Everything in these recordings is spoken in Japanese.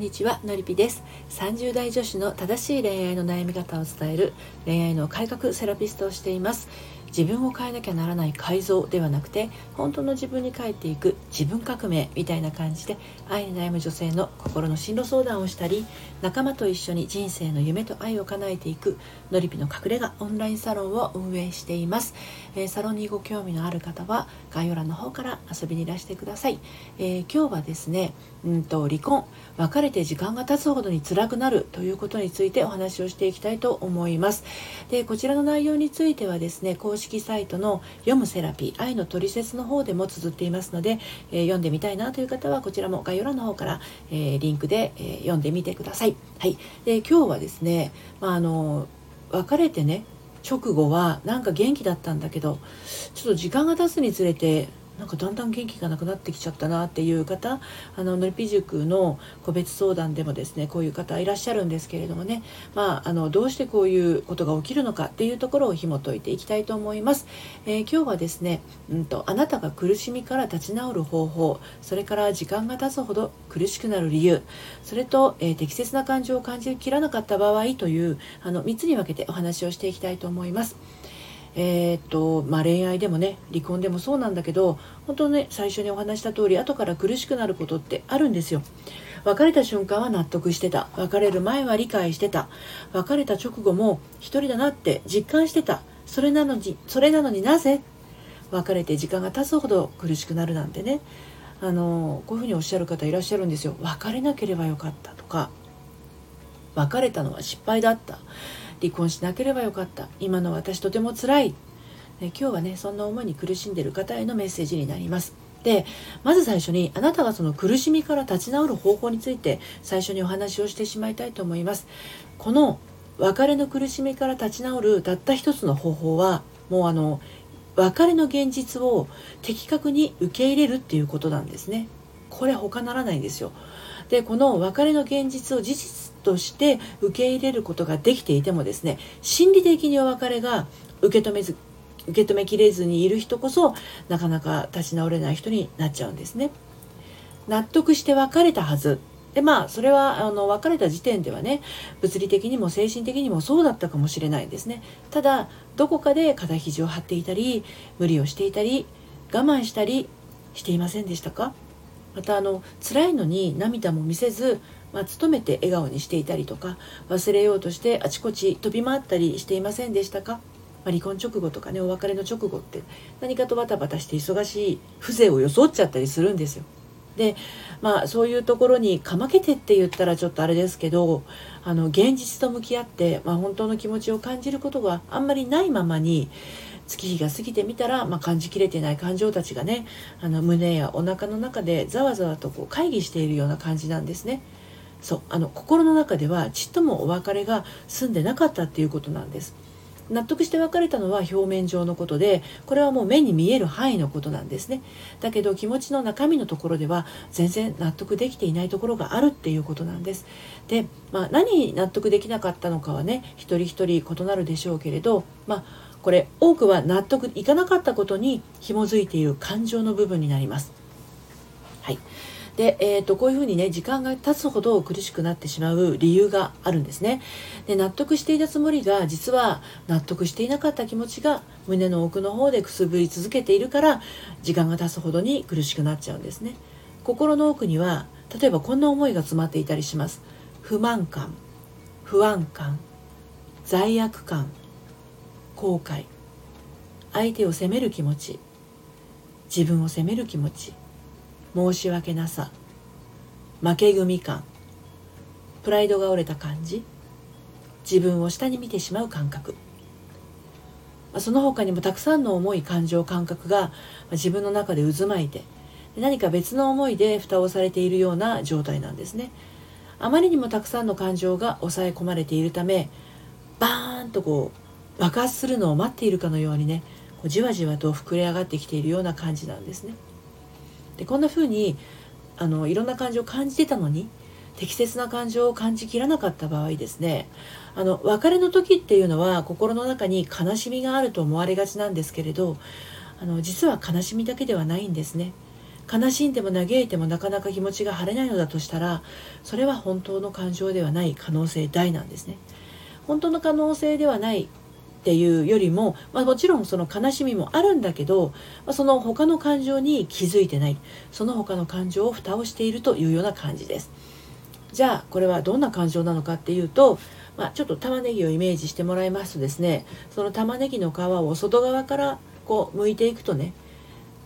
んにちはのりぴです。30代女子の正しい恋愛の悩み方を伝える恋愛の改革セラピストをしています。自分を変えなきゃならない改造ではなくて本当の自分に帰っていく自分革命みたいな感じで愛に悩む女性の心の進路相談をしたり仲間と一緒に人生の夢と愛を叶えていくのりぴの隠れ家オンラインサロンを運営しています、えー、サロンにご興味のある方は概要欄の方から遊びにいらしてください、えー、今日はですねうんと離婚別れて時間が経つほどに辛くなるということについてお話をしていきたいと思います。でこちらの内容についてはですね公式サイトの読むセラピー愛のトリセツの方でも綴っていますので、えー、読んでみたいなという方はこちらも概要欄の方から、えー、リンクで、えー、読んでみてください。はい、で今日はですね、まあ、あの別れてね直後はなんか元気だったんだけどちょっと時間が経つにつれてなんかだんだん元気がなくなってきちゃったなっていう方あののりぴ塾の個別相談でもですねこういう方いらっしゃるんですけれどもね、まあ、あのどうしてこういうことが起きるのかっていうところを紐解いていきたいと思います。えー、今日はですね、うんと、あなたが苦しみから立ち直る方法それから時間が経つほど苦しくなる理由それと、えー、適切な感情を感じきらなかった場合というあの3つに分けてお話をしていきたいと思います。えー、っとまあ、恋愛でもね離婚でもそうなんだけど本当ね最初にお話した通り後から苦しくなることってあるんですよ。別れた瞬間は納得してた。別れる前は理解してた。別れた直後も一人だなって実感してた。それなのにそれなのになぜ？別れて時間が経つほど苦しくなるなんてね。あのこういうふうにおっしゃる方いらっしゃるんですよ。別れなければよかったとか。別れたのは失敗だった。離婚しなければよかった。今の私とても辛い、今日はねそんな思いに苦しんでいる方へのメッセージになります。でまず最初にあなたがその苦しみから立ち直る方法について最初にお話をしてしまいたいと思います。この別れの苦しみから立ち直るたった一つの方法はもうあの別れの現実を的確に受け入れるっていうことなんですね。これ他ならないんですよ。でこの別れの現実を事実として受け入れることができていてもですね心理的にお別れが受け止めず受け止めきれずにいる人こそなかなか立ち直れない人になっちゃうんですね。納得して別れたはず。でまあそれはあの別れた時点ではね物理的にも精神的にもそうだったかもしれないんですね。ただどこかで肩肘を張っていたり無理をしていたり我慢したりしていませんでしたか？またあの辛いのに涙も見せず、まあ、努めて笑顔にしていたりとか忘れようとしてあちこち飛び回ったりしていませんでしたか、まあ、離婚直後とかねお別れの直後って何かとバタバタして忙しい風情を装っちゃったりするんですよ。でまあそういうところにかまけてって言ったらちょっとあれですけどあの現実と向き合って、まあ、本当の気持ちを感じることがあんまりないままに月日が過ぎてみたら、まあ、感じきれてない感情たちがねあの胸やお腹の中でざわざわとこう会議しているような感じなんですね。そうあの心の中ではちっともお別れが済んでなかったっていうことなんです。納得して別れたのは表面上のことでこれはもう目に見える範囲のことなんですねだけど気持ちの中身のところでは全然納得できていないところがあるっていうことなんですで、まあ、何に納得できなかったのかはね一人一人異なるでしょうけれどまあこれ多くは納得いかなかったことに紐づいている感情の部分になります。はいで、えーと、こういうふうにね時間が経つほど苦しくなってしまう理由があるんですね。で納得していたつもりが実は納得していなかった気持ちが胸の奥の方でくすぶり続けているから時間が経つほどに苦しくなっちゃうんですね。心の奥には例えばこんな思いが詰まっていたりします。不満感不安感罪悪感後悔。相手を責める気持ち自分を責める気持ち。申し訳なさ。負け組感。プライドが折れた感じ。自分を下に見てしまう感覚。その他にもたくさんの重い感情感覚が自分の中で渦巻いて何か別の思いで蓋をされているような状態なんですね。あまりにもたくさんの感情が抑え込まれているためバーンとこう爆発するのを待っているかのようにねじわじわと膨れ上がってきているような感じなんですね。でこんな風にあのいろんな感情を感じてたのに適切な感情を感じきらなかった場合ですねあの別れの時っていうのは心の中に悲しみがあると思われがちなんですけれどあの実は悲しみだけではないんですね。悲しんでも嘆いてもなかなか気持ちが晴れないのだとしたらそれは本当の感情ではない可能性大なんですね。本当の可能性ではないっていうよりも、まあ、もちろんその悲しみもあるんだけど、まあ、その他の感情に気づいてないその他の感情を蓋をしているというような感じですじゃあこれはどんな感情なのかっていうと、まあ、ちょっと玉ねぎをイメージしてもらいますとですねその玉ねぎの皮を外側からこう剥いていくとね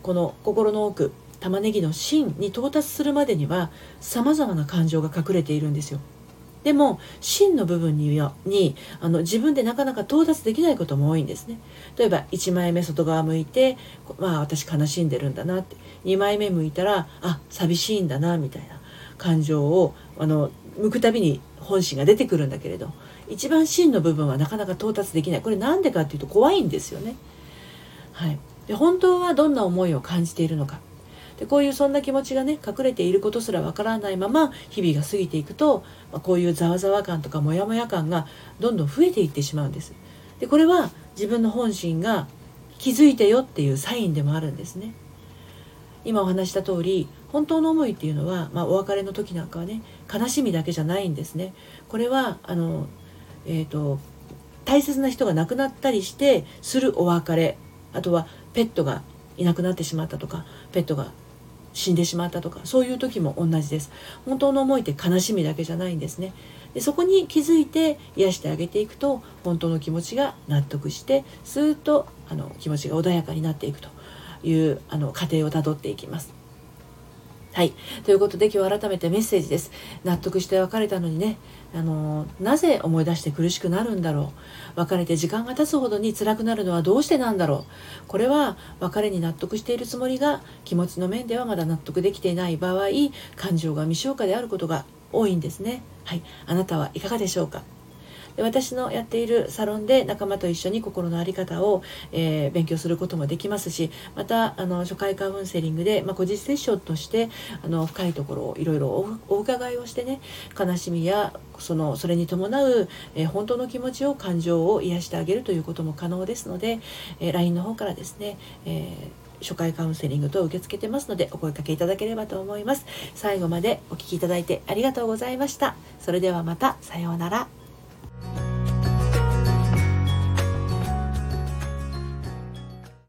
この心の奥玉ねぎの芯に到達するまでにはさまざまな感情が隠れているんですよ。でも芯の部分ににあの自分でなかなか到達できないことも多いんですね。例えば1枚目外側向いてまあ私悲しんでるんだなって2枚目向いたらあ寂しいんだなみたいな感情をあの向くたびに本心が出てくるんだけれど一番芯の部分はなかなか到達できない。これ何でかっていうと怖いんですよね。はい、で本当はどんな思いを感じているのか。でこういうそんな気持ちがね隠れていることすらわからないまま日々が過ぎていくと、まあ、こういうざわざわ感とかモヤモヤ感がどんどん増えていってしまうんです。でこれは自分の本心が気づいてよっていうサインでもあるんですね。今お話した通り本当の思いっていうのは、まあ、お別れの時なんかはね悲しみだけじゃないんですね。これはあの、えーと大切な人が亡くなったりしてするお別れあとはペットがいなくなってしまったとかペットが死んでしまったとかそういう時も同じです。本当の思いって悲しみだけじゃないんですね。でそこに気づいて癒してあげていくと本当の気持ちが納得してスーッとあの気持ちが穏やかになっていくというあの過程をたどっていきます。はい。ということで今日改めてメッセージです。納得して別れたのにね、あの、なぜ思い出して苦しくなるんだろう。別れて時間が経つほどに辛くなるのはどうしてなんだろう。これは別れに納得しているつもりが気持ちの面ではまだ納得できていない場合、感情が未消化であることが多いんですね。はい。あなたはいかがでしょうか私のやっているサロンで仲間と一緒に心の在り方を、えー、勉強することもできますしまたあの初回カウンセリングで、まあ、個人セッションとしてあの深いところをいろいろお伺いをしてね悲しみやそのそれに伴う、えー、本当の気持ちを感情を癒してあげるということも可能ですので、えー、LINE の方からですね、え初回カウンセリングと受け付けてますのでお声かけいただければと思います。最後までお聴きいただいてありがとうございました。それではまたさようなら。